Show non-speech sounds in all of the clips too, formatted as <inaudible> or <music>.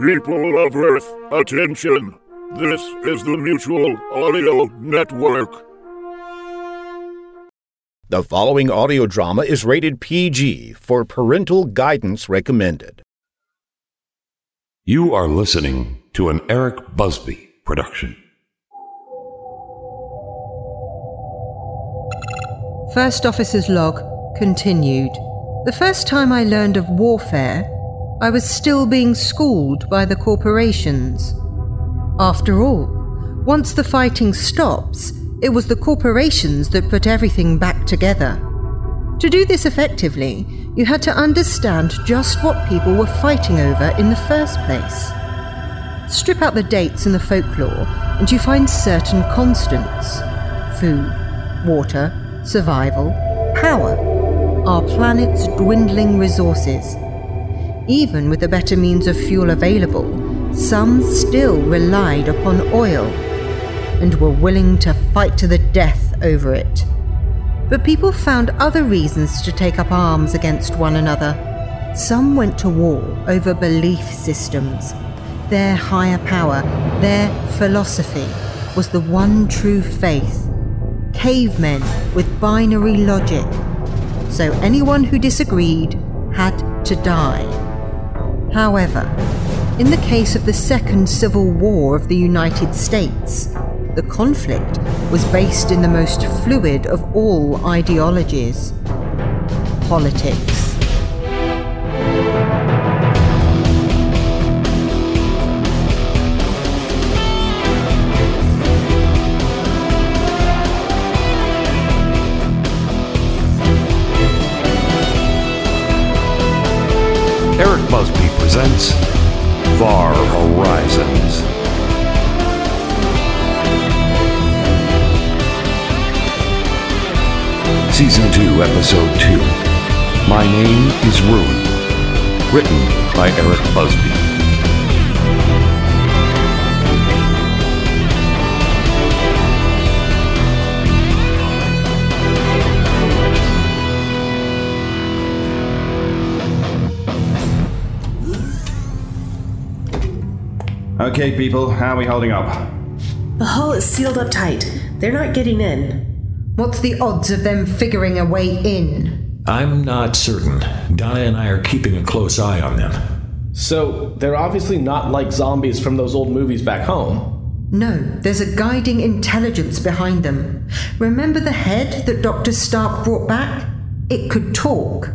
People of Earth, attention! This is the Mutual Audio Network. The following audio drama is rated PG for parental guidance recommended. You are listening to an Eric Busby production. First Officer's Log continued. The first time I learned of warfare, I was still being schooled by the corporations. After all, once the fighting stops, it was the corporations that put everything back together. To do this effectively, you had to understand just what people were fighting over in the first place. Strip out the dates and the folklore, and you find certain constants food, water, survival, power, our planet's dwindling resources. Even with the better means of fuel available, some still relied upon oil and were willing to fight to the death over it. But people found other reasons to take up arms against one another. Some went to war over belief systems. Their higher power, their philosophy, was the one true faith. Cavemen with binary logic. So anyone who disagreed had to die. However, in the case of the Second Civil War of the United States, the conflict was based in the most fluid of all ideologies politics. Far Horizons. Season 2, Episode 2. My Name is Ruin. Written by Eric Busby. Okay, people, how are we holding up? The hull is sealed up tight. They're not getting in. What's the odds of them figuring a way in? I'm not certain. Donna and I are keeping a close eye on them. So, they're obviously not like zombies from those old movies back home. No, there's a guiding intelligence behind them. Remember the head that Dr. Stark brought back? It could talk.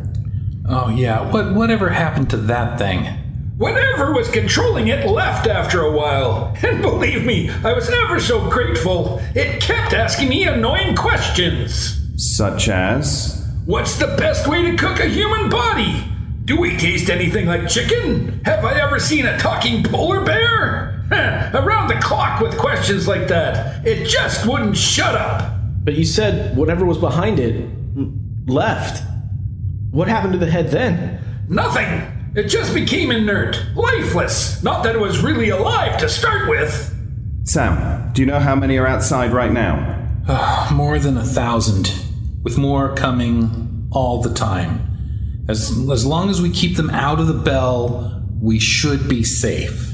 Oh yeah, what whatever happened to that thing? Whatever was controlling it left after a while. <laughs> And believe me, I was ever so grateful. It kept asking me annoying questions. Such as? What's the best way to cook a human body? Do we taste anything like chicken? Have I ever seen a talking polar bear? <laughs> Around the clock with questions like that. It just wouldn't shut up. But you said whatever was behind it mm, left. What happened to the head then? Nothing. It just became inert, lifeless. Not that it was really alive to start with. Sam, do you know how many are outside right now? Uh, more than a thousand, with more coming all the time. As, as long as we keep them out of the bell, we should be safe.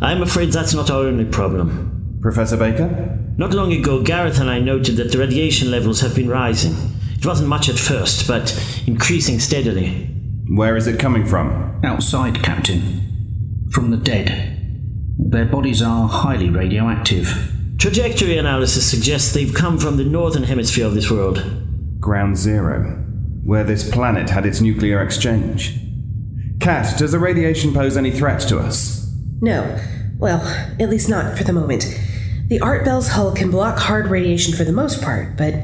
I'm afraid that's not our only problem. Professor Baker? Not long ago, Gareth and I noted that the radiation levels have been rising. It wasn't much at first, but increasing steadily. Where is it coming from? Outside, Captain. From the dead. Their bodies are highly radioactive. Trajectory analysis suggests they've come from the northern hemisphere of this world. Ground Zero, where this planet had its nuclear exchange. Cat, does the radiation pose any threat to us? No. Well, at least not for the moment. The Art Bell's hull can block hard radiation for the most part, but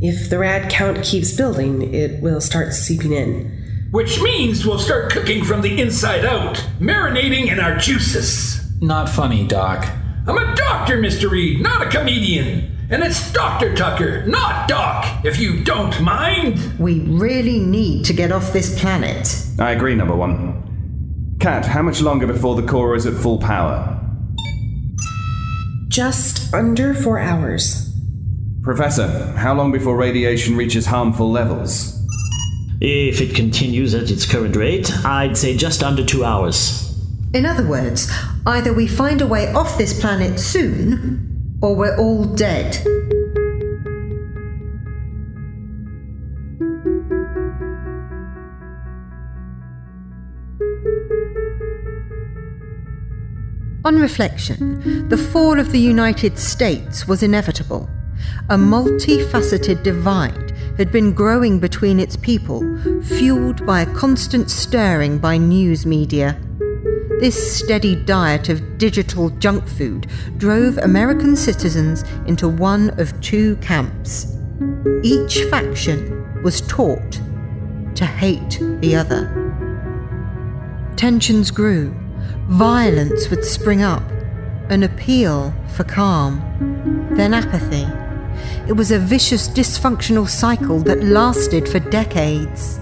if the rad count keeps building, it will start seeping in. Which means we'll start cooking from the inside out, marinating in our juices. Not funny, Doc. I'm a doctor, Mr. Reed, not a comedian. And it's Dr. Tucker, not Doc, if you don't mind. We really need to get off this planet. I agree, number one. Cat, how much longer before the core is at full power? Just under four hours. Professor, how long before radiation reaches harmful levels? If it continues at its current rate, I'd say just under two hours. In other words, either we find a way off this planet soon, or we're all dead. On reflection, the fall of the United States was inevitable. A multifaceted divide had been growing between its people, fueled by a constant stirring by news media. This steady diet of digital junk food drove American citizens into one of two camps. Each faction was taught to hate the other. Tensions grew Violence would spring up, an appeal for calm, then apathy. It was a vicious, dysfunctional cycle that lasted for decades.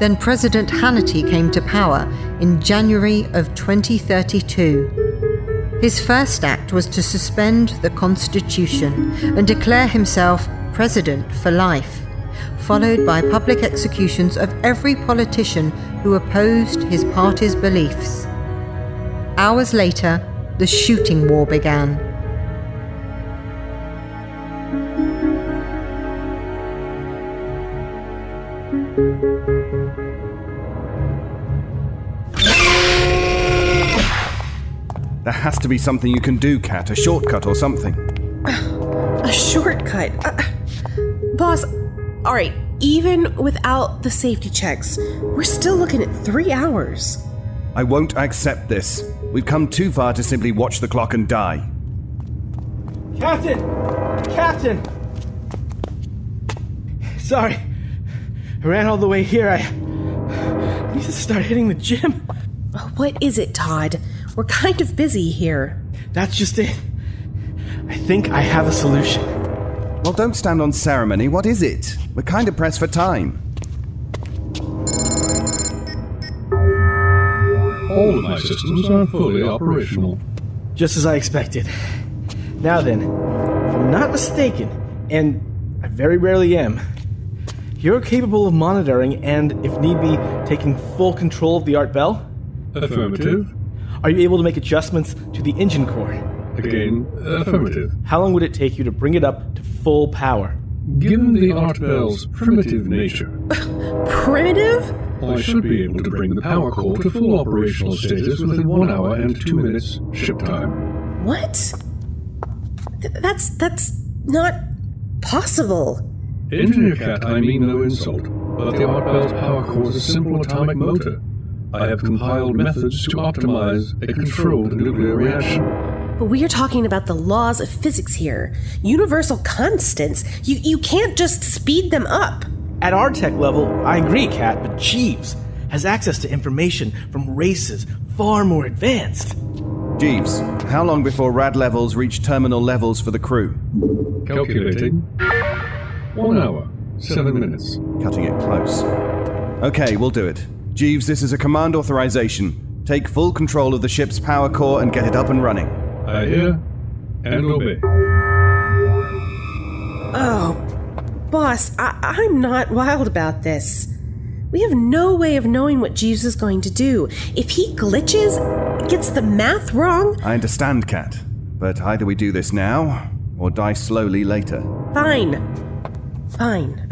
Then President Hannity came to power in January of 2032. His first act was to suspend the Constitution and declare himself president for life, followed by public executions of every politician who opposed his party's beliefs. Hours later, the shooting war began. There has to be something you can do, Kat. A shortcut or something. A shortcut? Uh, boss, alright, even without the safety checks, we're still looking at three hours. I won't accept this. We've come too far to simply watch the clock and die. Captain! Captain! Sorry. I ran all the way here. I need to start hitting the gym. What is it, Todd? We're kind of busy here. That's just it. I think I have a solution. Well, don't stand on ceremony. What is it? We're kind of pressed for time. All of my systems are fully operational. Just as I expected. Now then, if I'm not mistaken, and I very rarely am, you're capable of monitoring and, if need be, taking full control of the Art Bell? Affirmative. Are you able to make adjustments to the engine core? Again, affirmative. How long would it take you to bring it up to full power? Given the Art Bell's primitive nature, <laughs> Primitive? I should be able to bring the power core to full operational status within one hour and two minutes ship time. What? Th- that's that's not possible. Engineer Cat, I mean no insult, but the Art Bell's power core is a simple atomic motor. I have compiled methods to optimize a controlled nuclear reaction. But we are talking about the laws of physics here. Universal constants. You you can't just speed them up. At our tech level, I agree, Kat, but Jeeves has access to information from races far more advanced. Jeeves, how long before rad levels reach terminal levels for the crew? Calculating. One hmm. hour, seven hmm. minutes. Cutting it close. Okay, we'll do it. Jeeves, this is a command authorization. Take full control of the ship's power core and get it up and running. I hear and obey. Oh, boss, I- I'm not wild about this. We have no way of knowing what Jeeves is going to do. If he glitches, gets the math wrong, I understand, Cat. but either we do this now or die slowly later. fine. Fine.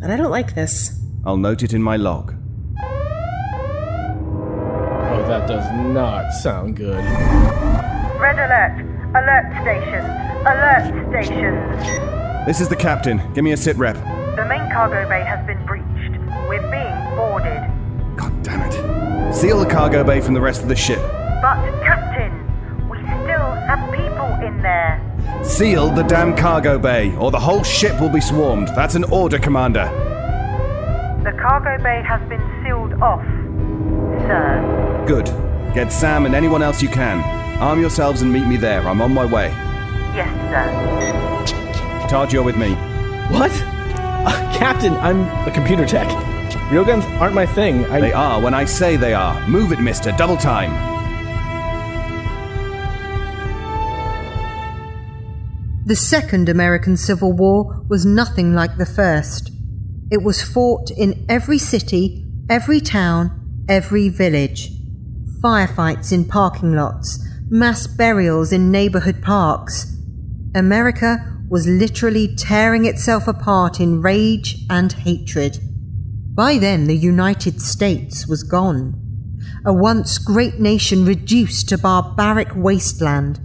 But I don't like this. I'll note it in my log. Oh, that does not sound good. Red alert! Alert stations! Alert stations! This is the captain. Give me a sit rep. The main cargo bay has been breached. We're being boarded. God damn it. Seal the cargo bay from the rest of the ship. Seal the damn cargo bay, or the whole ship will be swarmed. That's an order, Commander. The cargo bay has been sealed off, sir. Good. Get Sam and anyone else you can. Arm yourselves and meet me there. I'm on my way. Yes, sir. Todd, you're with me. What? Uh, Captain, I'm a computer tech. Real guns aren't my thing. I... They are when I say they are. Move it, mister. Double time. The Second American Civil War was nothing like the first. It was fought in every city, every town, every village. firefights in parking lots, mass burials in neighborhood parks. America was literally tearing itself apart in rage and hatred. By then, the United States was gone. A once great nation reduced to barbaric wasteland,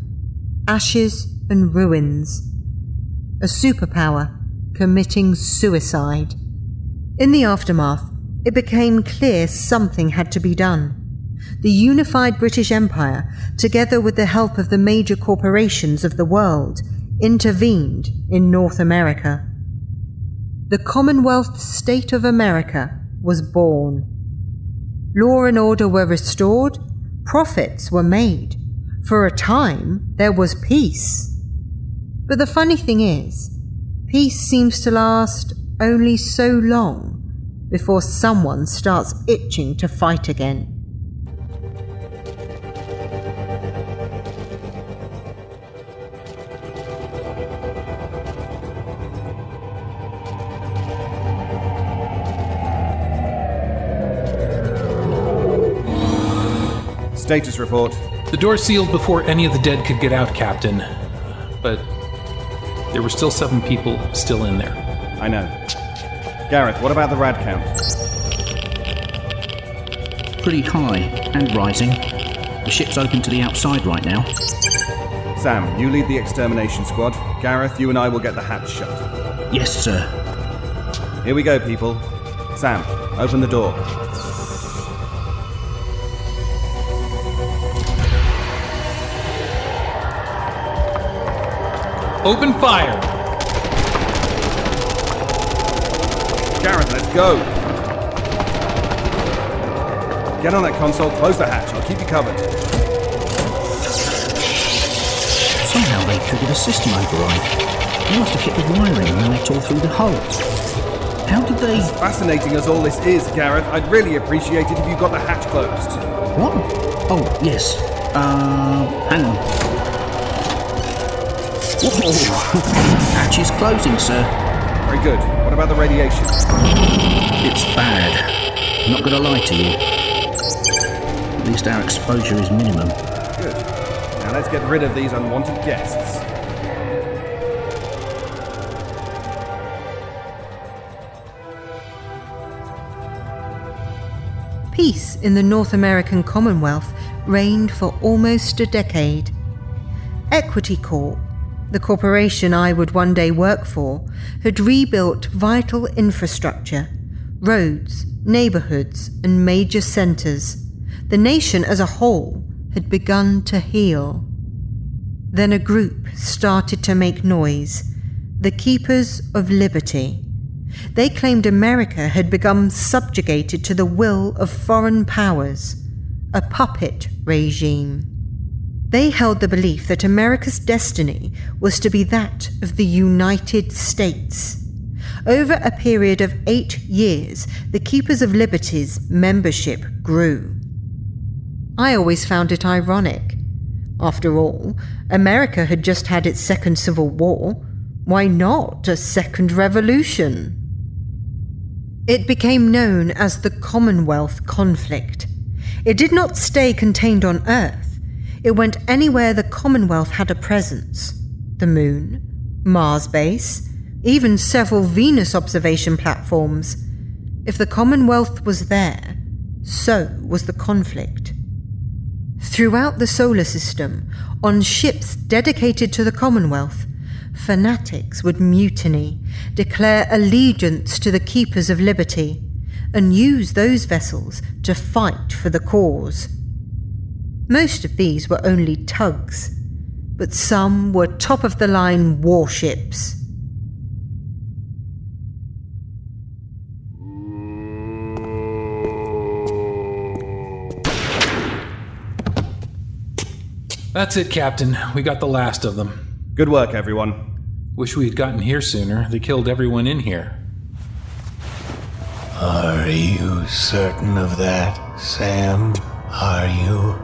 ashes and ruins. A superpower committing suicide. In the aftermath, it became clear something had to be done. The unified British Empire, together with the help of the major corporations of the world, intervened in North America. The Commonwealth State of America was born. Law and order were restored, profits were made. For a time, there was peace. But the funny thing is, peace seems to last only so long before someone starts itching to fight again. Status report. The door sealed before any of the dead could get out, Captain. But there were still seven people still in there. I know. Gareth, what about the rad count? Pretty high and rising. The ship's open to the outside right now. Sam, you lead the extermination squad. Gareth, you and I will get the hatch shut. Yes, sir. Here we go, people. Sam, open the door. Open fire! Gareth, let's go. Get on that console, close the hatch. I'll keep you covered. Somehow they triggered a system override. They must have hit the wiring when they tore through the hull. How did they. As fascinating as all this is, Gareth, I'd really appreciate it if you got the hatch closed. What? Oh, yes. Uh, hang on. Whoa! Hatch is closing, sir. Very good. What about the radiation? It's bad. Not gonna lie to you. At least our exposure is minimum. Good. Now let's get rid of these unwanted guests. Peace in the North American Commonwealth reigned for almost a decade. Equity Corp, the corporation I would one day work for, had rebuilt vital infrastructure roads, neighborhoods, and major centers. The nation as a whole had begun to heal. Then a group started to make noise the Keepers of Liberty. They claimed America had become subjugated to the will of foreign powers, a puppet regime. They held the belief that America's destiny was to be that of the United States. Over a period of eight years, the Keepers of Liberty's membership grew. I always found it ironic. After all, America had just had its second Civil War. Why not a second revolution? It became known as the Commonwealth Conflict. It did not stay contained on Earth. It went anywhere the Commonwealth had a presence the Moon, Mars base, even several Venus observation platforms. If the Commonwealth was there, so was the conflict. Throughout the solar system, on ships dedicated to the Commonwealth, fanatics would mutiny, declare allegiance to the Keepers of Liberty, and use those vessels to fight for the cause. Most of these were only tugs, but some were top of the line warships. That's it, Captain. We got the last of them. Good work, everyone. Wish we had gotten here sooner. They killed everyone in here. Are you certain of that, Sam? Are you?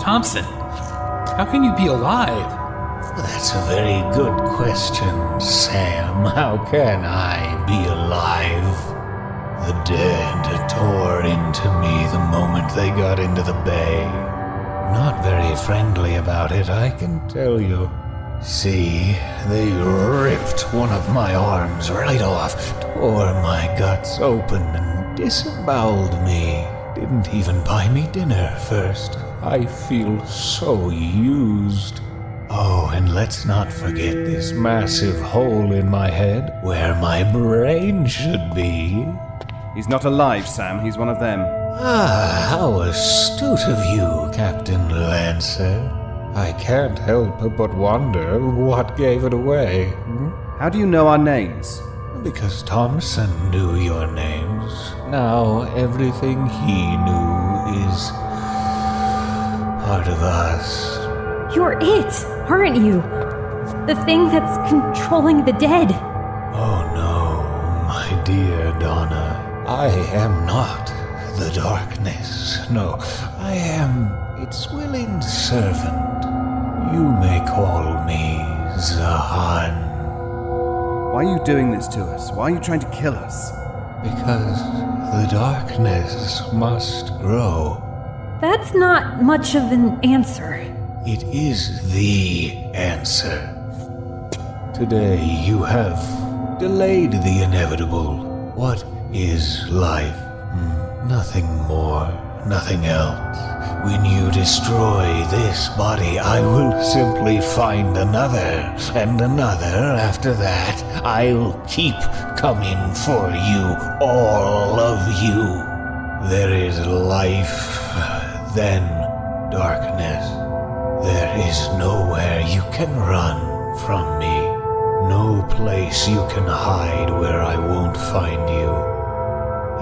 Thompson, how can you be alive? That's a very good question, Sam. How can I be alive? The dead tore into me the moment they got into the bay. Not very friendly about it, I can tell you. See, they ripped one of my arms right off, tore my guts open, and disemboweled me. Didn't even buy me dinner first. I feel so used. Oh, and let's not forget this massive hole in my head where my brain should be. He's not alive, Sam. He's one of them. Ah, how astute of you, Captain Lancer. I can't help but wonder what gave it away. Hmm? How do you know our names? Because Thompson knew your names. Now everything he knew is part of us. You're it, aren't you? The thing that's controlling the dead. Oh no, my dear Donna. I am not the darkness. No, I am its willing servant. You may call me Zahan. Why are you doing this to us? Why are you trying to kill us? Because the darkness must grow. That's not much of an answer. It is the answer. Today you have delayed the inevitable. What is life? Hmm, Nothing more, nothing else. When you destroy this body, I will simply find another, and another after that. I'll keep coming for you, all of you. There is life, then darkness. There is nowhere you can run from me. No place you can hide where I won't find you.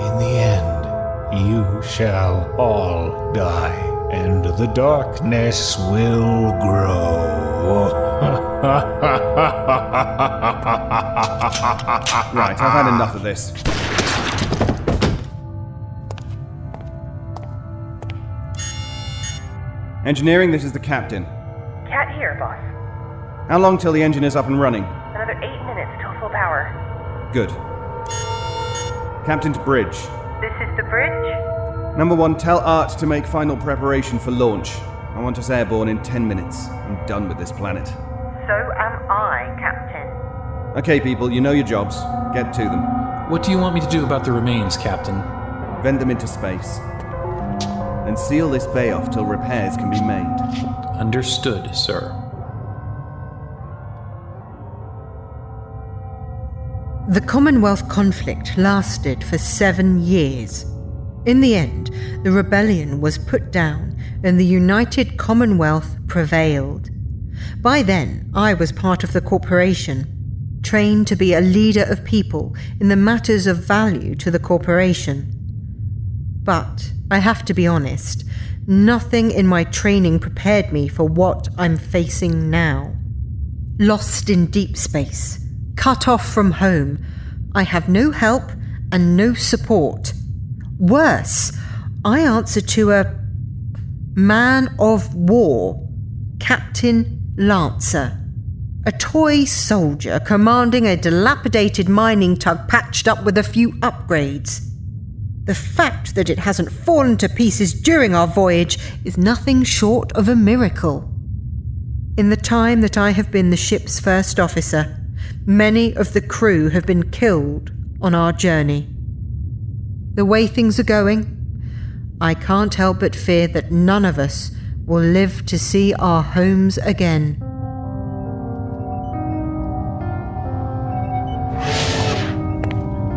In the end, you shall all die, and the darkness will grow. <laughs> Right, I've had enough of this. Engineering, this is the captain. Cat here, boss. How long till the engine is up and running? Another eight minutes till full power. Good. Captain to bridge. This is the bridge? Number one, tell Art to make final preparation for launch. I want us airborne in 10 minutes. I'm done with this planet. So am I, Captain. Okay, people, you know your jobs. Get to them. What do you want me to do about the remains, Captain? Vend them into space. Then seal this bay off till repairs can be made. Understood, sir. The Commonwealth conflict lasted for seven years. In the end, the rebellion was put down and the United Commonwealth prevailed. By then, I was part of the corporation, trained to be a leader of people in the matters of value to the corporation. But I have to be honest, nothing in my training prepared me for what I'm facing now. Lost in deep space, cut off from home, I have no help and no support. Worse, I answer to a man of war, Captain Lancer. A toy soldier commanding a dilapidated mining tug patched up with a few upgrades. The fact that it hasn't fallen to pieces during our voyage is nothing short of a miracle. In the time that I have been the ship's first officer, many of the crew have been killed on our journey. The way things are going, I can't help but fear that none of us will live to see our homes again.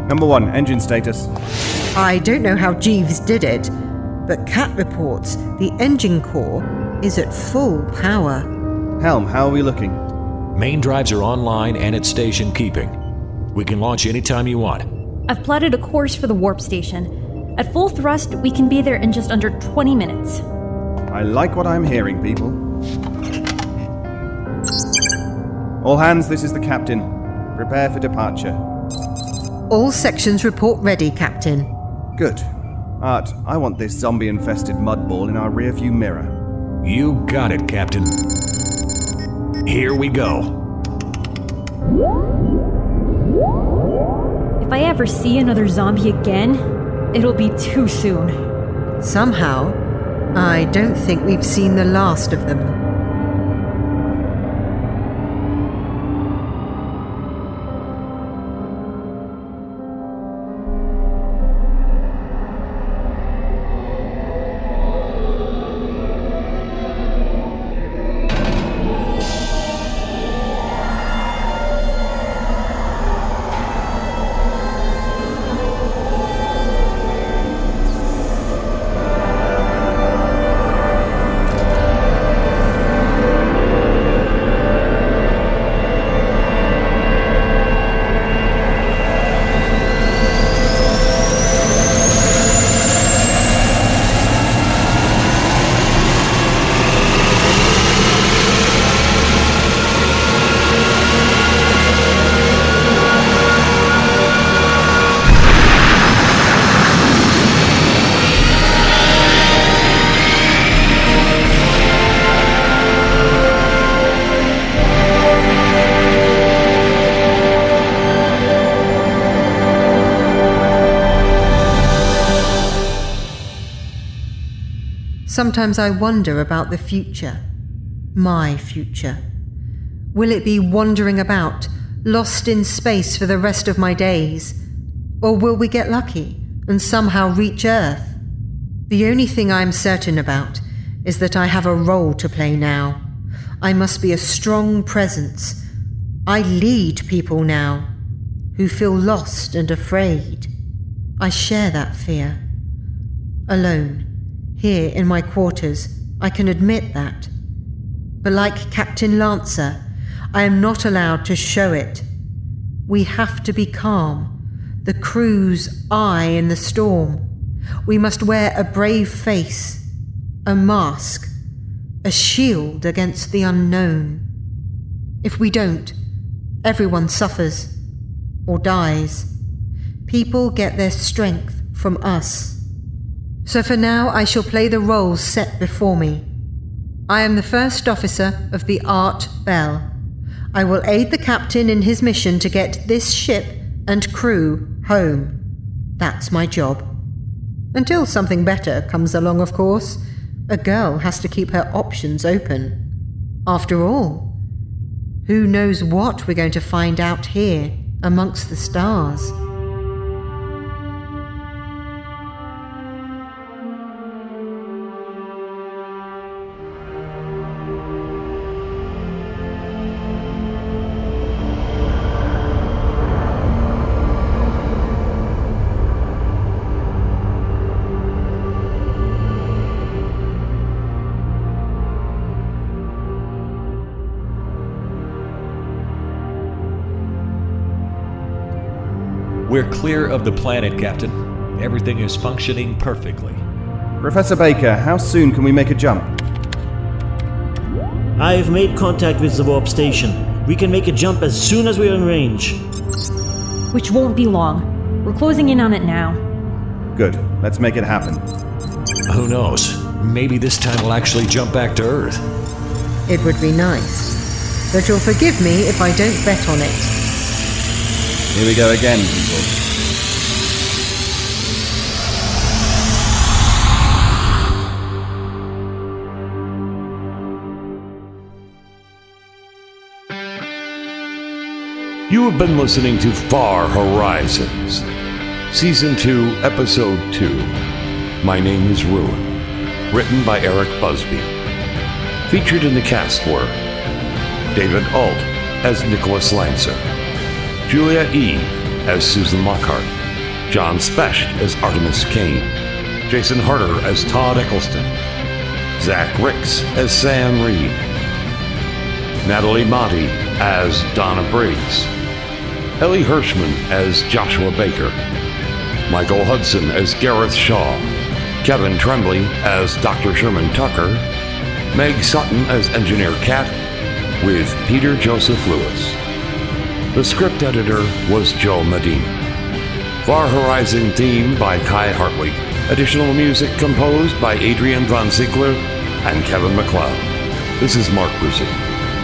Number one, engine status. I don't know how Jeeves did it, but Cat reports the engine core is at full power. Helm, how are we looking? Main drives are online and at station keeping. We can launch anytime you want. I've plotted a course for the warp station. At full thrust, we can be there in just under 20 minutes. I like what I'm hearing, people. All hands, this is the captain. Prepare for departure. All sections report ready, Captain. Good. Art, I want this zombie infested mud ball in our rearview mirror. You got it, Captain. Here we go. If I ever see another zombie again, it'll be too soon. Somehow, I don't think we've seen the last of them. Sometimes I wonder about the future. My future. Will it be wandering about, lost in space for the rest of my days? Or will we get lucky and somehow reach Earth? The only thing I'm certain about is that I have a role to play now. I must be a strong presence. I lead people now who feel lost and afraid. I share that fear. Alone, here in my quarters, I can admit that. But like Captain Lancer, I am not allowed to show it. We have to be calm, the crew's eye in the storm. We must wear a brave face, a mask, a shield against the unknown. If we don't, everyone suffers or dies. People get their strength from us. So for now, I shall play the roles set before me. I am the first officer of the Art Bell. I will aid the captain in his mission to get this ship and crew home. That's my job. Until something better comes along, of course. A girl has to keep her options open. After all, who knows what we're going to find out here amongst the stars? We're clear of the planet, Captain. Everything is functioning perfectly. Professor Baker, how soon can we make a jump? I've made contact with the warp station. We can make a jump as soon as we're in range. Which won't be long. We're closing in on it now. Good. Let's make it happen. Who knows? Maybe this time we'll actually jump back to Earth. It would be nice. But you'll forgive me if I don't bet on it. Here we go again. You have been listening to Far Horizons, Season 2, Episode 2. My name is Ruin, written by Eric Busby. Featured in the cast were David Alt as Nicholas Lancer, Julia Eve as Susan Lockhart, John Specht as Artemis Kane, Jason Harder as Todd Eccleston, Zach Ricks as Sam Reed, Natalie Monty as Donna Briggs, Ellie Hirschman as Joshua Baker, Michael Hudson as Gareth Shaw, Kevin Tremblay as Dr. Sherman Tucker, Meg Sutton as Engineer Cat, with Peter Joseph Lewis. The script editor was Joe Medina. Far Horizon theme by Kai Hartwig. Additional music composed by Adrian Von Ziegler and Kevin MacLeod. This is Mark Brucey.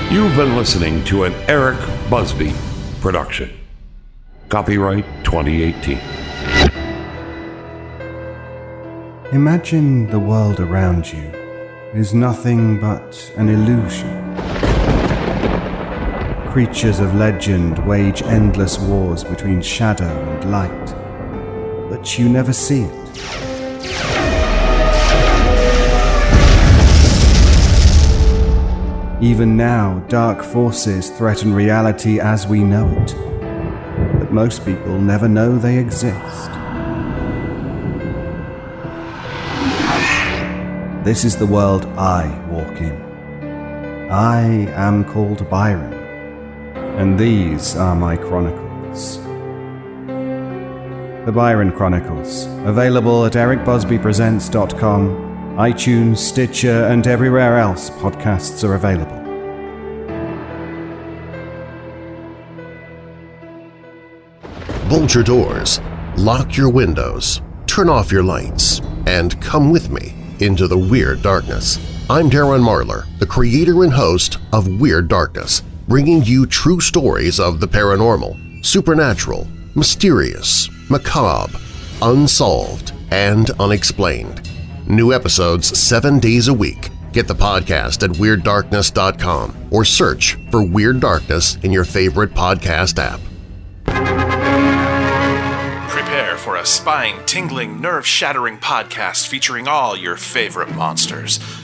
You've been listening to an Eric Busby production. Copyright 2018. Imagine the world around you is nothing but an illusion. Creatures of legend wage endless wars between shadow and light, but you never see it. Even now, dark forces threaten reality as we know it, but most people never know they exist. This is the world I walk in. I am called Byron, and these are my chronicles. The Byron Chronicles, available at ericbusbypresents.com iTunes, Stitcher, and everywhere else podcasts are available. Bolt your doors, lock your windows, turn off your lights, and come with me into the Weird Darkness. I'm Darren Marlar, the creator and host of Weird Darkness, bringing you true stories of the paranormal, supernatural, mysterious, macabre, unsolved, and unexplained. New episodes seven days a week. Get the podcast at WeirdDarkness.com or search for Weird Darkness in your favorite podcast app. Prepare for a spine-tingling, nerve-shattering podcast featuring all your favorite monsters.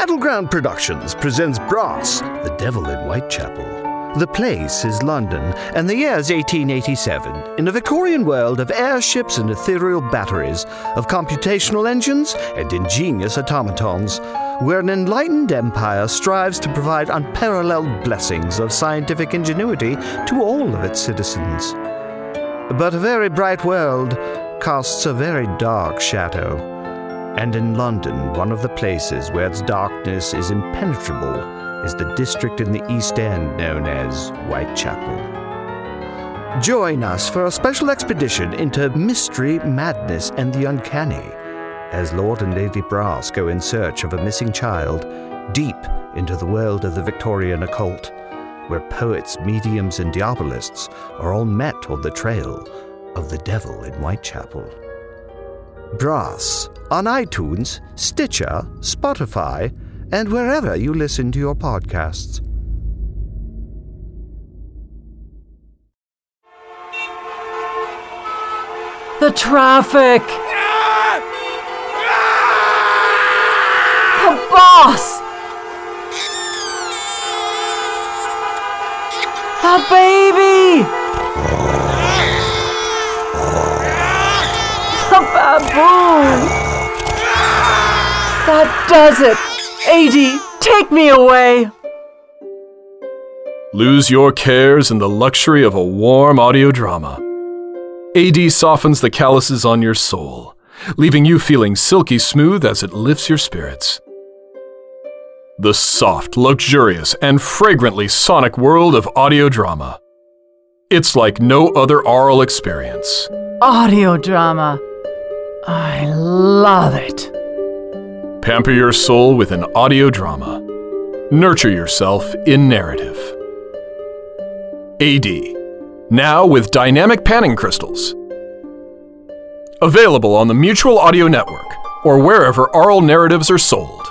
Battleground Productions presents Brass, The Devil in Whitechapel. The place is London, and the year is 1887, in a Victorian world of airships and ethereal batteries, of computational engines and ingenious automatons, where an enlightened empire strives to provide unparalleled blessings of scientific ingenuity to all of its citizens. But a very bright world casts a very dark shadow. And in London, one of the places where its darkness is impenetrable is the district in the East End known as Whitechapel. Join us for a special expedition into mystery, madness, and the uncanny as Lord and Lady Brass go in search of a missing child deep into the world of the Victorian occult, where poets, mediums, and diabolists are all met on the trail of the devil in Whitechapel. Brass on iTunes, Stitcher, Spotify, and wherever you listen to your podcasts. The traffic! The boss! The baby! Baboon! That does it! AD, take me away! Lose your cares in the luxury of a warm audio drama. AD softens the calluses on your soul, leaving you feeling silky smooth as it lifts your spirits. The soft, luxurious, and fragrantly sonic world of audio drama. It's like no other aural experience. Audio drama. I love it. Pamper your soul with an audio drama. Nurture yourself in narrative. AD. Now with dynamic panning crystals. Available on the Mutual Audio Network or wherever aural narratives are sold.